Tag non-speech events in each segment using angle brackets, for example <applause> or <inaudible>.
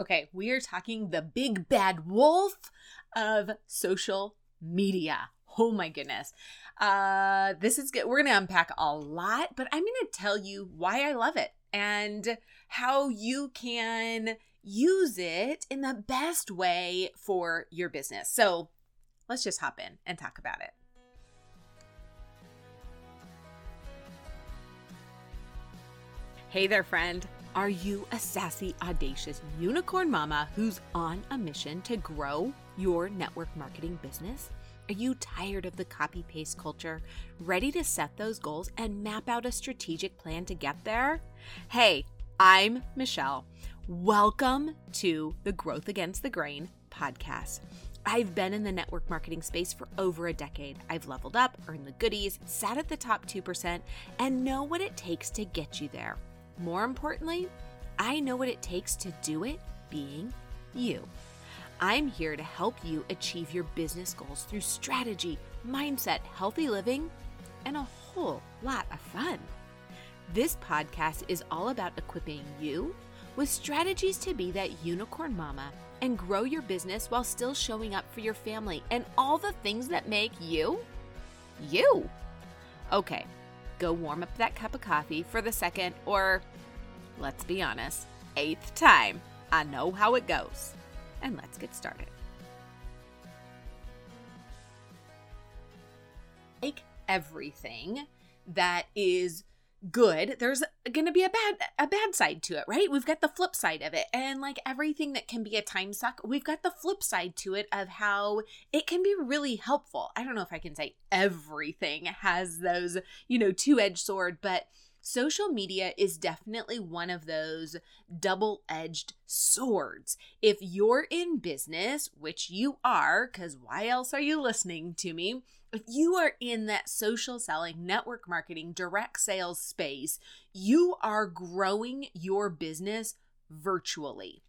Okay, we are talking the big bad wolf of social media. Oh my goodness. Uh this is good. We're going to unpack a lot, but I'm going to tell you why I love it and how you can use it in the best way for your business. So, let's just hop in and talk about it. Hey there, friend. Are you a sassy, audacious unicorn mama who's on a mission to grow your network marketing business? Are you tired of the copy paste culture, ready to set those goals and map out a strategic plan to get there? Hey, I'm Michelle. Welcome to the Growth Against the Grain podcast. I've been in the network marketing space for over a decade. I've leveled up, earned the goodies, sat at the top 2%, and know what it takes to get you there. More importantly, I know what it takes to do it being you. I'm here to help you achieve your business goals through strategy, mindset, healthy living, and a whole lot of fun. This podcast is all about equipping you with strategies to be that unicorn mama and grow your business while still showing up for your family and all the things that make you you. Okay, go warm up that cup of coffee for the second, or let's be honest, eighth time. I know how it goes. And let's get started. Like everything that is good there's going to be a bad a bad side to it right we've got the flip side of it and like everything that can be a time suck we've got the flip side to it of how it can be really helpful i don't know if i can say everything has those you know two-edged sword but social media is definitely one of those double edged swords. If you're in business, which you are, because why else are you listening to me? If you are in that social selling, network marketing, direct sales space, you are growing your business virtually.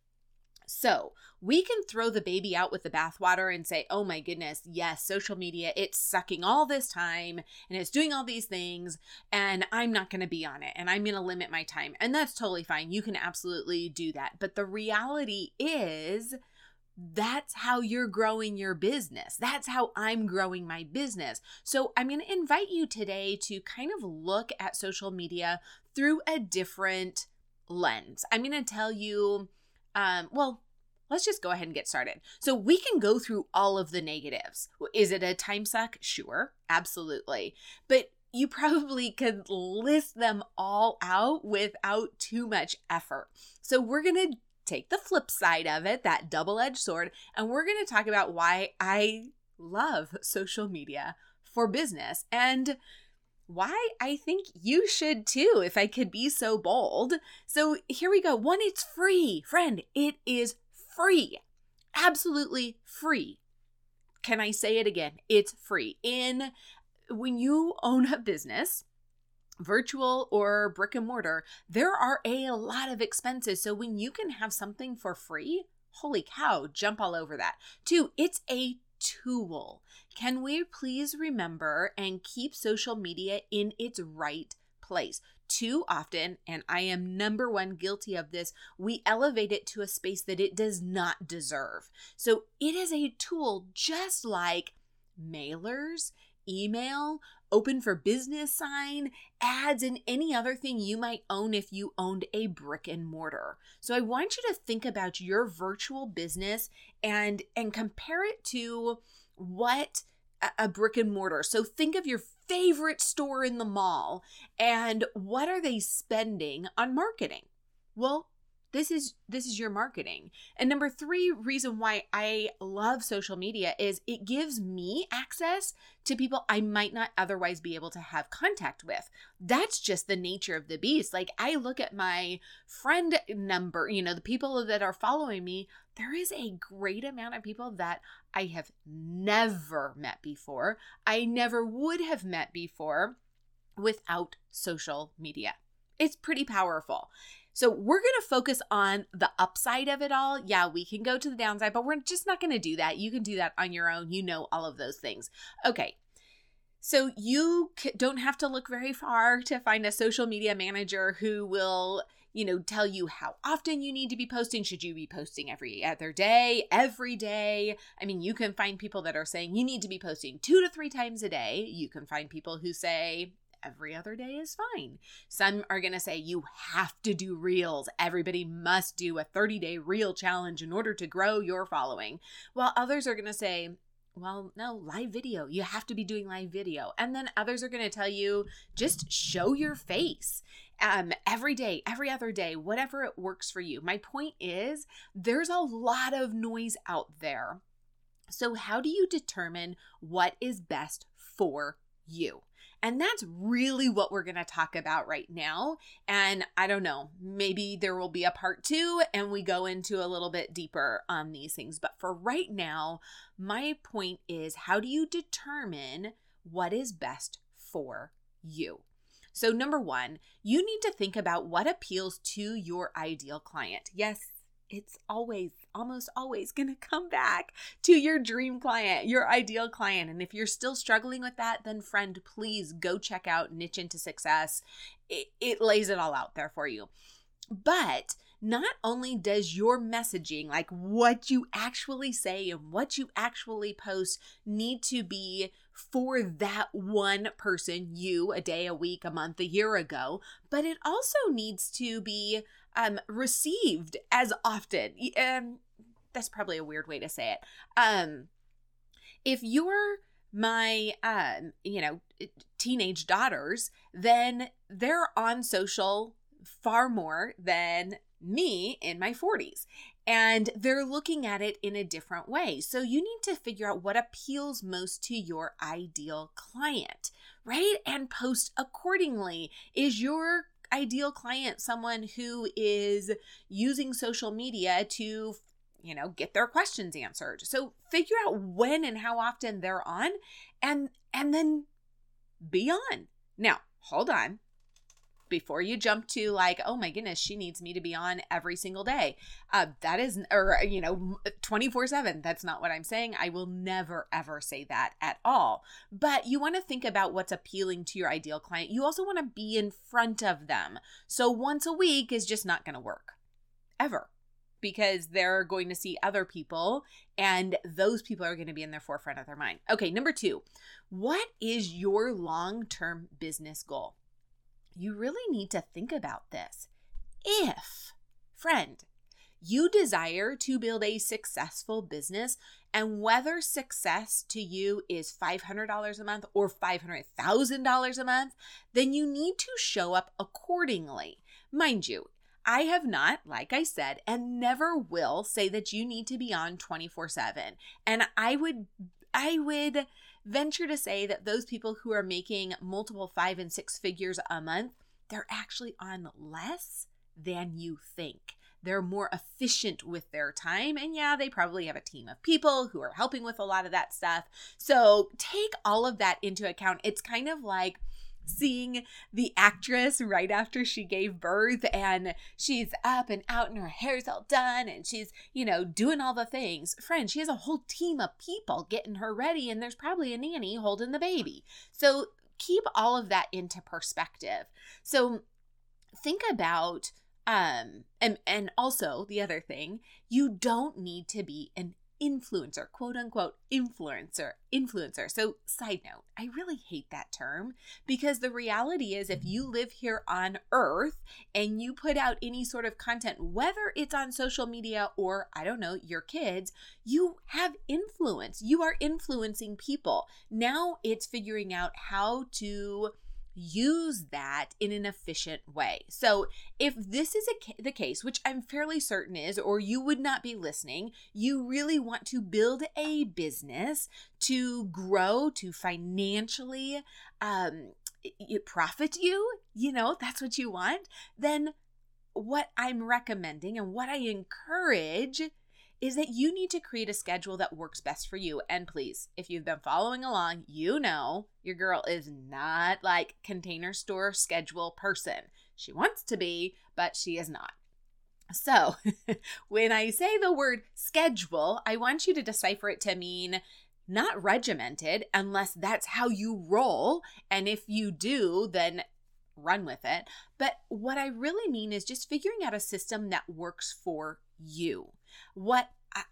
So we can throw the baby out with the bathwater and say, oh my goodness, yes, social media, it's sucking all this time and it's doing all these things, and I'm not going to be on it and I'm going to limit my time. And that's totally fine. You can absolutely do that. But the reality is, that's how you're growing your business. That's how I'm growing my business. So, I'm going to invite you today to kind of look at social media through a different lens. I'm going to tell you, um, well, let's just go ahead and get started. So, we can go through all of the negatives. Is it a time suck? Sure, absolutely. But you probably could list them all out without too much effort. So, we're going to take the flip side of it, that double edged sword, and we're going to talk about why I love social media for business and why I think you should too, if I could be so bold. So here we go. One, it's free. Friend, it is free. Absolutely free. Can I say it again? It's free. In when you own a business, virtual or brick and mortar, there are a lot of expenses. So when you can have something for free, holy cow, jump all over that. Two, it's a tool. Can we please remember and keep social media in its right place? Too often, and I am number one guilty of this, we elevate it to a space that it does not deserve. So it is a tool just like mailers, email, open for business sign, ads, and any other thing you might own if you owned a brick and mortar. So I want you to think about your virtual business and and compare it to what a brick and mortar. So think of your favorite store in the mall and what are they spending on marketing? Well, this is this is your marketing. And number three reason why i love social media is it gives me access to people i might not otherwise be able to have contact with. That's just the nature of the beast. Like i look at my friend number you know the people that are following me there is a great amount of people that i have never met before i never would have met before without social media. It's pretty powerful so we're going to focus on the upside of it all. Yeah, we can go to the downside, but we're just not going to do that. You can do that on your own. You know all of those things. Okay. So you don't have to look very far to find a social media manager who will you know, tell you how often you need to be posting. Should you be posting every other day, every day? I mean, you can find people that are saying you need to be posting two to three times a day. You can find people who say every other day is fine. Some are going to say you have to do reels. Everybody must do a 30 day reel challenge in order to grow your following. While others are going to say, well, no, live video. You have to be doing live video. And then others are going to tell you just show your face um, every day, every other day, whatever it works for you. My point is, there's a lot of noise out there. So, how do you determine what is best for you? And that's really what we're going to talk about right now. And I don't know, maybe there will be a part two and we go into a little bit deeper on these things. But for right now, my point is how do you determine what is best for you? So, number one, you need to think about what appeals to your ideal client. Yes, it's always, almost always going to come back to your dream client, your ideal client. And if you're still struggling with that, then friend, please go check out Niche into Success. It, it lays it all out there for you. But not only does your messaging, like what you actually say and what you actually post, need to be for that one person, you, a day, a week, a month, a year ago, but it also needs to be um, received as often. Um, that's probably a weird way to say it. Um, if you're my um, you know, teenage daughters, then they're on social far more than me in my 40s. And they're looking at it in a different way. So you need to figure out what appeals most to your ideal client, right? And post accordingly. Is your ideal client someone who is using social media to you know get their questions answered. So figure out when and how often they're on and and then be on. Now hold on before you jump to like oh my goodness she needs me to be on every single day uh, that is or you know 24 7 that's not what i'm saying i will never ever say that at all but you want to think about what's appealing to your ideal client you also want to be in front of them so once a week is just not going to work ever because they're going to see other people and those people are going to be in their forefront of their mind. Okay, number 2. What is your long-term business goal? You really need to think about this. If, friend, you desire to build a successful business, and whether success to you is $500 a month or $500,000 a month, then you need to show up accordingly. Mind you, I have not, like I said, and never will say that you need to be on 24 7. And I would, I would venture to say that those people who are making multiple five and six figures a month, they're actually on less than you think. They're more efficient with their time. And yeah, they probably have a team of people who are helping with a lot of that stuff. So take all of that into account. It's kind of like, seeing the actress right after she gave birth and she's up and out and her hair's all done and she's, you know, doing all the things. Friend, she has a whole team of people getting her ready and there's probably a nanny holding the baby. So keep all of that into perspective. So think about um and and also the other thing, you don't need to be an influencer, quote unquote influencer, influencer. So, side note, I really hate that term because the reality is if you live here on earth and you put out any sort of content, whether it's on social media or I don't know, your kids, you have influence. You are influencing people. Now it's figuring out how to use that in an efficient way. So, if this is a, the case, which I'm fairly certain is, or you would not be listening, you really want to build a business to grow, to financially um, profit you, you know, that's what you want, then what I'm recommending and what I encourage is that you need to create a schedule that works best for you. And please, if you've been following along, you know your girl is not like container store schedule person. She wants to be, but she is not. So, <laughs> when I say the word schedule, I want you to decipher it to mean not regimented unless that's how you roll. And if you do, then run with it. But what I really mean is just figuring out a system that works for you. What I,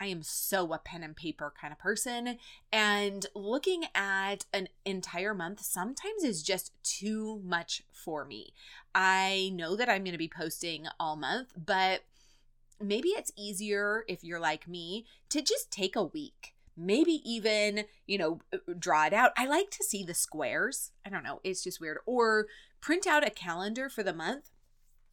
I am so a pen and paper kind of person. And looking at an entire month sometimes is just too much for me. I know that I'm going to be posting all month, but maybe it's easier if you're like me to just take a week. Maybe even, you know, uh, draw it out. I like to see the squares. I don't know, it's just weird. Or print out a calendar for the month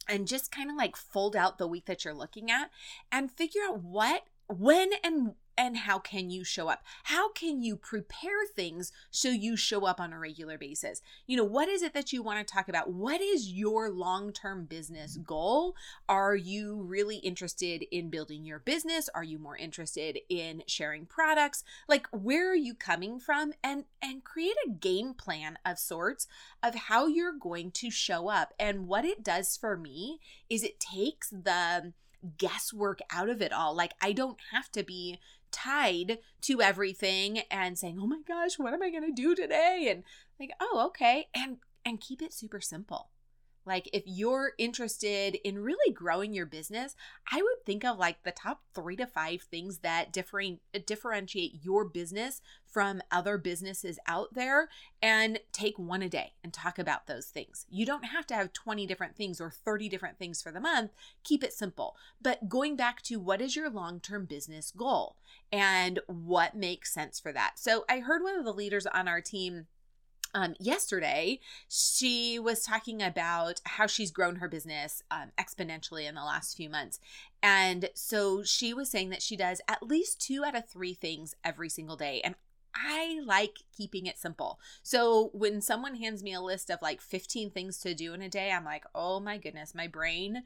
and just kind of like fold out the week that you're looking at and figure out what when and and how can you show up? How can you prepare things so you show up on a regular basis? You know, what is it that you want to talk about? What is your long term business goal? Are you really interested in building your business? Are you more interested in sharing products? Like, where are you coming from? And, and create a game plan of sorts of how you're going to show up. And what it does for me is it takes the, guesswork out of it all. Like I don't have to be tied to everything and saying, "Oh my gosh, what am I going to do today?" and like, "Oh, okay." And and keep it super simple. Like, if you're interested in really growing your business, I would think of like the top three to five things that differing, uh, differentiate your business from other businesses out there and take one a day and talk about those things. You don't have to have 20 different things or 30 different things for the month. Keep it simple. But going back to what is your long term business goal and what makes sense for that? So, I heard one of the leaders on our team um, yesterday, she was talking about how she's grown her business um, exponentially in the last few months. And so she was saying that she does at least two out of three things every single day. And I like keeping it simple. So when someone hands me a list of like 15 things to do in a day, I'm like, oh my goodness, my brain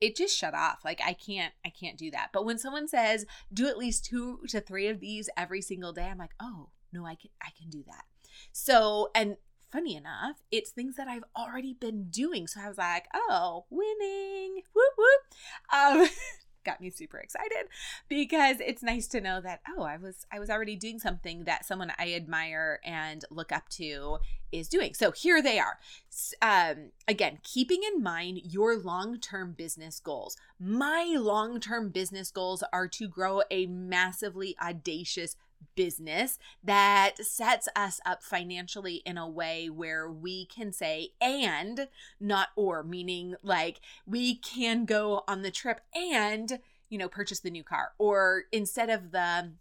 it just shut off like i can't i can't do that but when someone says do at least two to three of these every single day i'm like oh no i can i can do that so, and funny enough, it's things that I've already been doing. So I was like, oh, winning. Whoop whoop. Um <laughs> got me super excited because it's nice to know that oh i was i was already doing something that someone i admire and look up to is doing so here they are um, again keeping in mind your long-term business goals my long-term business goals are to grow a massively audacious business that sets us up financially in a way where we can say and not or meaning like we can go on the trip and you know purchase the new car or instead of the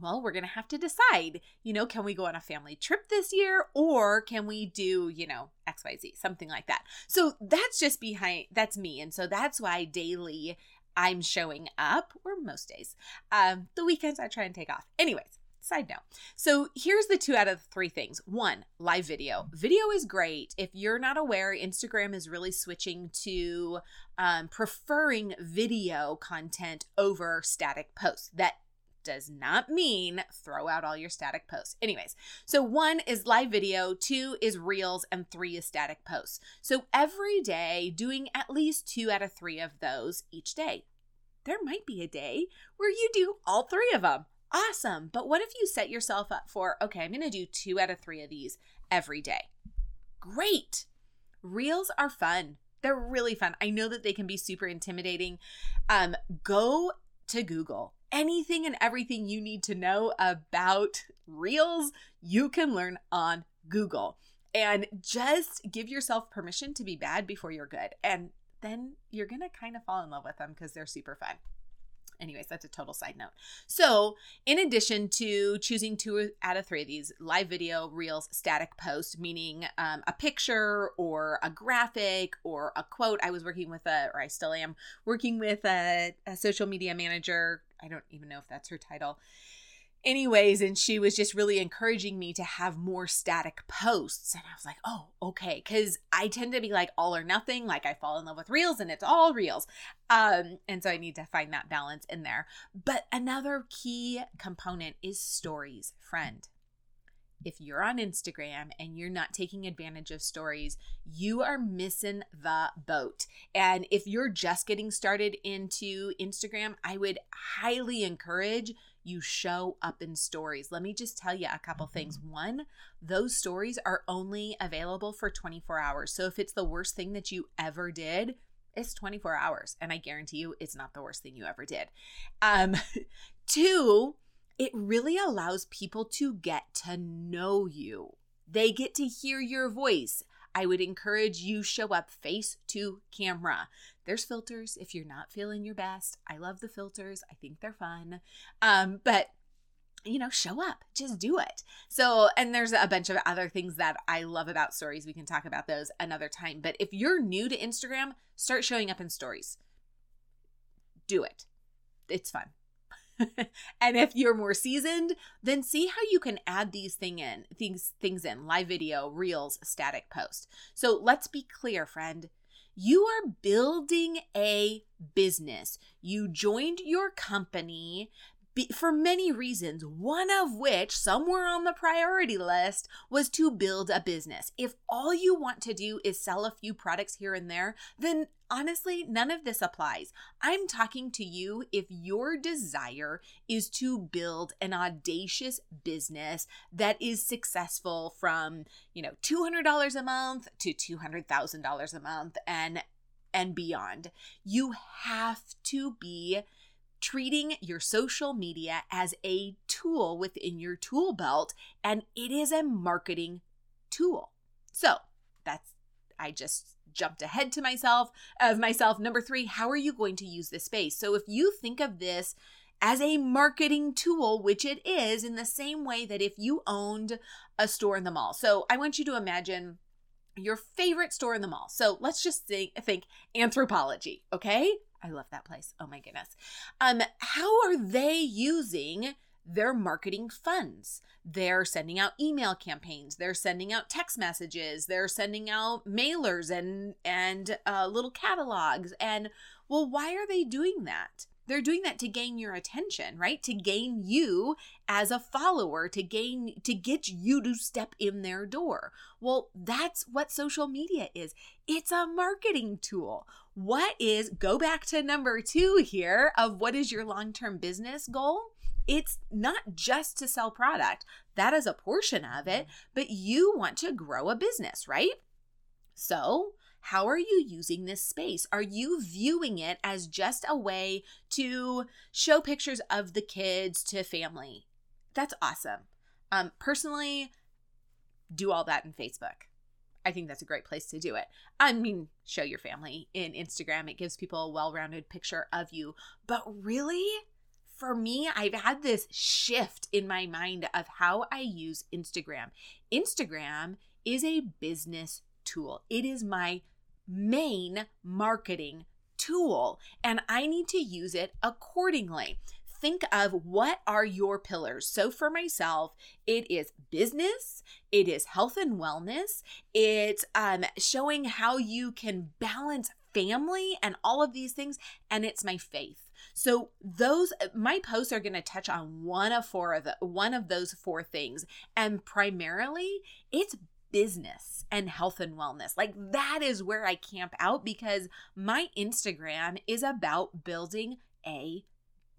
well, we're going to have to decide, you know, can we go on a family trip this year or can we do, you know, XYZ, something like that. So that's just behind, that's me. And so that's why daily I'm showing up, or most days. Um, the weekends I try and take off. Anyways, Side note. So here's the two out of three things. One, live video. Video is great. If you're not aware, Instagram is really switching to um, preferring video content over static posts. That does not mean throw out all your static posts. Anyways, so one is live video, two is reels, and three is static posts. So every day, doing at least two out of three of those each day. There might be a day where you do all three of them. Awesome. But what if you set yourself up for, okay, I'm going to do two out of three of these every day? Great. Reels are fun. They're really fun. I know that they can be super intimidating. Um, go to Google. Anything and everything you need to know about Reels, you can learn on Google. And just give yourself permission to be bad before you're good. And then you're going to kind of fall in love with them because they're super fun. Anyways, that's a total side note. So, in addition to choosing two out of three of these live video, reels, static post, meaning um, a picture or a graphic or a quote, I was working with a, or I still am working with a, a social media manager. I don't even know if that's her title. Anyways and she was just really encouraging me to have more static posts. And i was like oh okay. Because i tend to be like all or nothing like i fall in love with reels and it's all reels. Um and so i need to find that balance in there. But another key component is stories friend if you're on Instagram and you're not taking advantage of stories, you are missing the boat. And if you're just getting started into Instagram, I would highly encourage you show up in stories. Let me just tell you a couple things. One, those stories are only available for 24 hours. So if it's the worst thing that you ever did, it's 24 hours. And I guarantee you it's not the worst thing you ever did. Um, <laughs> two, it really allows people to get to know you. They get to hear your voice. I would encourage you show up face to camera. There's filters if you're not feeling your best. I love the filters. I think they're fun. Um, but you know, show up, just do it. So, and there's a bunch of other things that I love about stories. We can talk about those another time. But if you're new to Instagram, start showing up in stories. Do it. It's fun. <laughs> and if you're more seasoned, then see how you can add these thing in things things in live video, reels, static post. So let's be clear, friend. You are building a business. You joined your company for many reasons, one of which, somewhere on the priority list, was to build a business. If all you want to do is sell a few products here and there, then honestly, none of this applies. I'm talking to you if your desire is to build an audacious business that is successful from, you know, $200 a month to $200,000 a month and and beyond. You have to be treating your social media as a tool within your tool belt, and it is a marketing tool. So that's, I just jumped ahead to myself of myself. Number three, how are you going to use this space? So if you think of this as a marketing tool, which it is in the same way that if you owned a store in the mall. So I want you to imagine your favorite store in the mall. So let's just think, think Anthropologie, okay? I love that place. Oh my goodness. Um, how are they using their marketing funds? They're sending out email campaigns. They're sending out text messages. They're sending out mailers and and uh, little catalogs. And well, why are they doing that? They're doing that to gain your attention, right? To gain you as a follower, to gain, to get you to step in their door. Well, that's what social media is. It's a marketing tool. What is, go back to number two here of what is your long term business goal? It's not just to sell product, that is a portion of it, but you want to grow a business, right? So, how are you using this space? Are you viewing it as just a way to show pictures of the kids to family? That's awesome. Um, personally, do all that in Facebook. I think that's a great place to do it. I mean, show your family in Instagram. It gives people a well rounded picture of you. But really, for me, I've had this shift in my mind of how I use Instagram. Instagram is a business tool, it is my main marketing tool, and I need to use it accordingly. Think of what are your pillars. So, for myself, it is business, it is health and wellness, it's um, showing how you can balance family and all of these things, and it's my faith. So those my posts are going to touch on one of four of the one of those four things and primarily it's business and health and wellness. Like that is where I camp out because my Instagram is about building a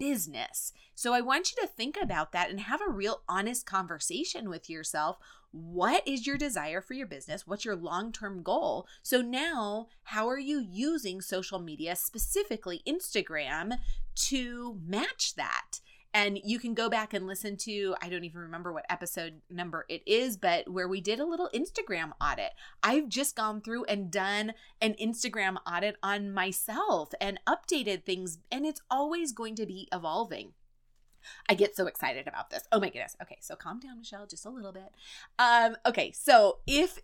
business. So I want you to think about that and have a real honest conversation with yourself. What is your desire for your business? What's your long term goal? So now, how are you using social media, specifically Instagram, to match that? And you can go back and listen to, I don't even remember what episode number it is, but where we did a little Instagram audit. I've just gone through and done an Instagram audit on myself and updated things, and it's always going to be evolving. I get so excited about this. Oh my goodness. Okay, so calm down, Michelle, just a little bit. Um, okay, so if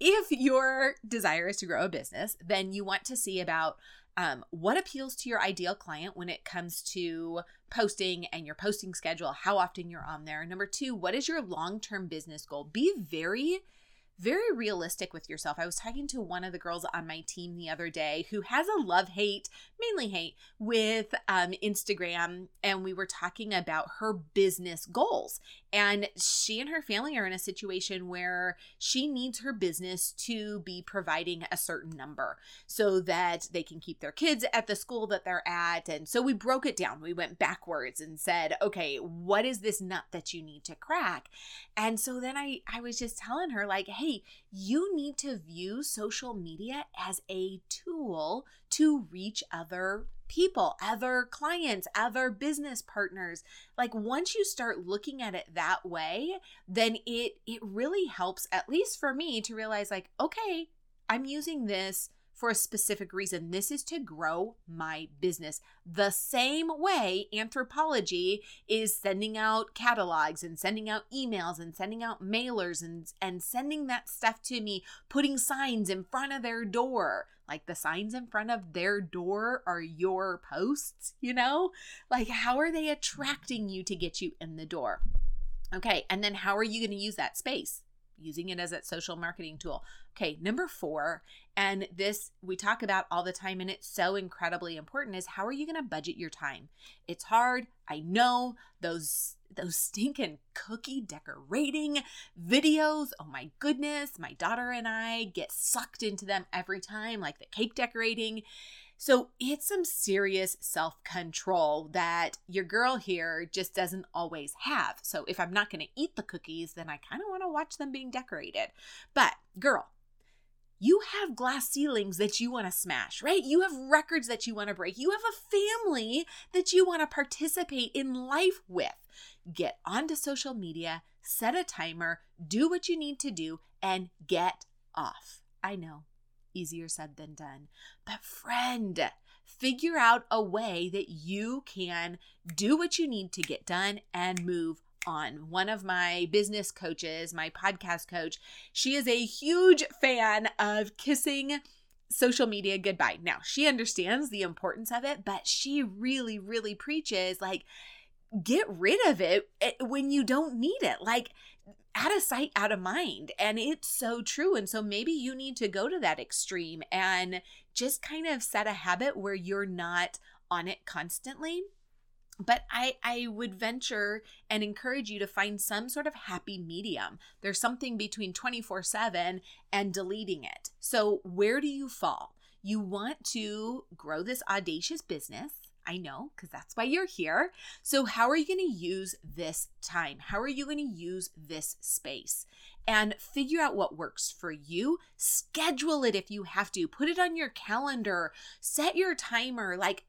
if your desire is to grow a business, then you want to see about um, what appeals to your ideal client when it comes to posting and your posting schedule, how often you're on there. Number two, what is your long term business goal? Be very very realistic with yourself. I was talking to one of the girls on my team the other day who has a love hate, mainly hate, with um, Instagram. And we were talking about her business goals. And she and her family are in a situation where she needs her business to be providing a certain number so that they can keep their kids at the school that they're at. And so we broke it down. We went backwards and said, okay, what is this nut that you need to crack? And so then I, I was just telling her, like, hey, you need to view social media as a tool to reach other people, other clients, other business partners. Like once you start looking at it that way, then it it really helps at least for me to realize like, okay, I'm using this for a specific reason. This is to grow my business. The same way Anthropologie is sending out catalogs and sending out emails and sending out mailers and, and sending that stuff to me, putting signs in front of their door. Like the signs in front of their door are your posts, you know? Like, how are they attracting you to get you in the door? Okay, and then how are you going to use that space? Using it as a social marketing tool. Okay, number four, and this we talk about all the time, and it's so incredibly important is how are you going to budget your time? It's hard. I know those those stinking cookie decorating videos. Oh my goodness, my daughter and I get sucked into them every time, like the cake decorating. So it's some serious self control that your girl here just doesn't always have. So if I'm not going to eat the cookies, then I kind of want to watch them being decorated. But girl, you have glass ceilings that you want to smash, right? You have records that you want to break. You have a family that you want to participate in life with. Get onto social media, set a timer, do what you need to do, and get off. I know, easier said than done. But, friend, figure out a way that you can do what you need to get done and move on. One of my business coaches, my podcast coach, she is a huge fan of kissing social media goodbye. Now, she understands the importance of it, but she really, really preaches like, get rid of it eh, when you don't need it. Like, out of sight, out of mind. And it's so true. And so maybe you need to go to that extreme and just kind of set a habit where you're not on it constantly but I, I would venture and encourage you to find some sort of happy medium. There's something between 24 7 and deleting it. So, where do you fall? You want to grow this audacious business. I know, because that's why you're here. So, how are you going to use this time? How are you going to use this space? And figure out what works for you. Schedule it if you have to. Put it on your calendar. Set your timer. Like,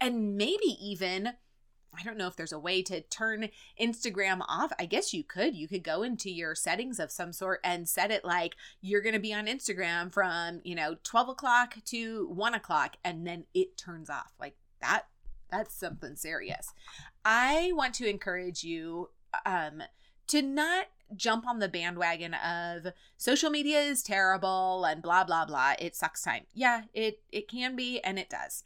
and maybe even I don't know if there's a way to turn Instagram off. I guess you could. You could go into your settings of some sort and set it like you're going to be on Instagram from, you know, 12 o'clock to 1 o'clock, and then it turns off. Like that, that's something serious. I want to encourage you um, to not jump on the bandwagon of social media is terrible and blah blah blah it sucks time yeah it it can be and it does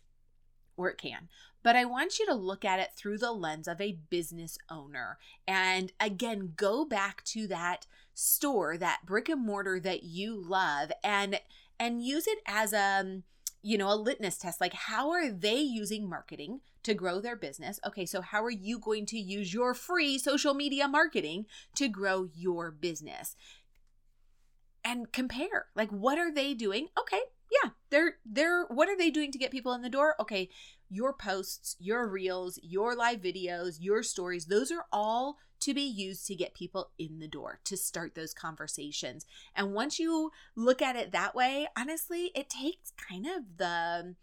or it can but I want you to look at it through the lens of a business owner. And again, go back to that store, that brick and mortar that you love and and use it as a um, you know, a litmus test. Like, how are they using marketing to grow their business? Okay, so how are you going to use your free social media marketing to grow your business? And compare. Like, what are they doing? Okay, yeah, they're they're what are they doing to get people in the door? Okay, your posts, your reels, your live videos, your stories, those are all to be used to get people in the door, to start those conversations. And once you look at it that way, honestly, it takes kind of the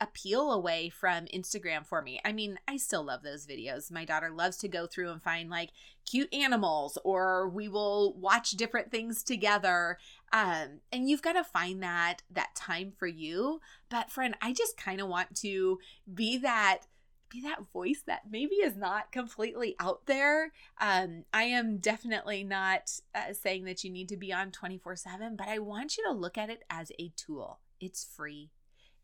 appeal away from Instagram for me. I mean, I still love those videos. My daughter loves to go through and find like cute animals or we will watch different things together. Um and you've got to find that that time for you. But friend, I just kind of want to be that be that voice that maybe is not completely out there. Um, I am definitely not uh, saying that you need to be on 24 7, but I want you to look at it as a tool. It's free,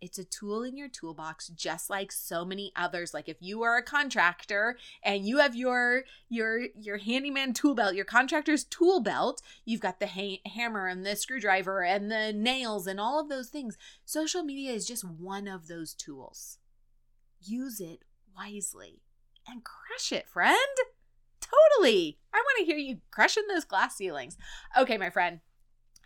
It's a tool in your toolbox just like so many others. Like if you are a contractor and you have your your your handyman tool belt, your contractor's tool belt, you've got the ha- hammer and the screwdriver and the nails and all of those things. Social media is just one of those tools. Use it wisely and crush it, friend. Totally. I want to hear you crushing those glass ceilings. Okay, my friend.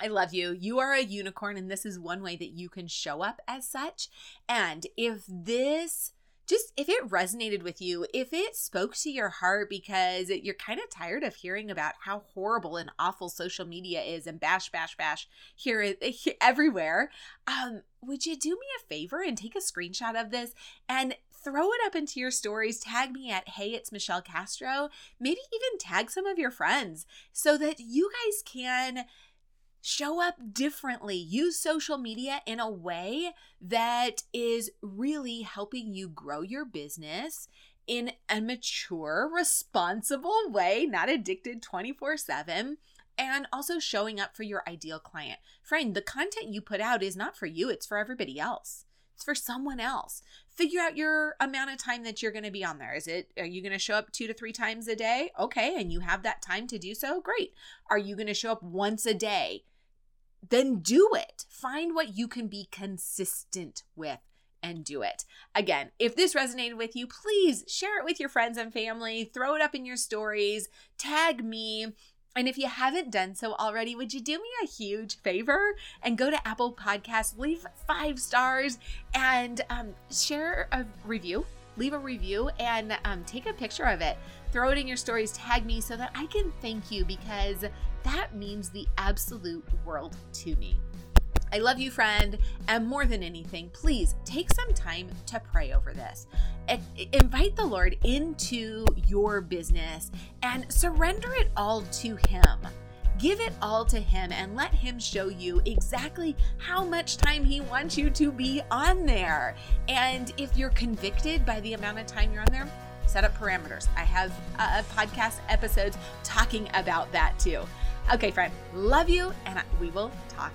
I love you. You are a unicorn, and this is one way that you can show up as such. And if this just if it resonated with you, if it spoke to your heart because you're kind of tired of hearing about how horrible and awful social media is and bash, bash, bash here, here everywhere, um, would you do me a favor and take a screenshot of this and throw it up into your stories? Tag me at Hey, it's Michelle Castro. Maybe even tag some of your friends so that you guys can show up differently. Use social media in a way that is really helping you grow your business in a mature, responsible way, not addicted 24 7 and also showing up for your ideal client. Friend, the content you put out is not for you, it's for everybody else. It's for someone else. Figure out your amount of time that you're going to be on there. Is it are you going to show up 2 to 3 times a day? Okay, and you have that time to do so? Great. Are you going to show up once a day? then do it. Find what you can be consistent with and do it. Again, if this resonated with you, please share it with your friends and family, throw it up in your stories, tag me. And if you haven't done so already, would you do me a huge favor and go to Apple Podcasts, leave five stars, and um, share a review? Leave a review and um, take a picture of it. Throw it in your stories, tag me so that I can thank you because that means the absolute world to me. I love you, friend. And more than anything, please take some time to pray over this. Invite the Lord into your business and surrender it all to Him. Give it all to Him and let Him show you exactly how much time He wants you to be on there. And if you're convicted by the amount of time you're on there, set up parameters. I have uh, podcast episodes talking about that too. Okay, friend, love you, and we will talk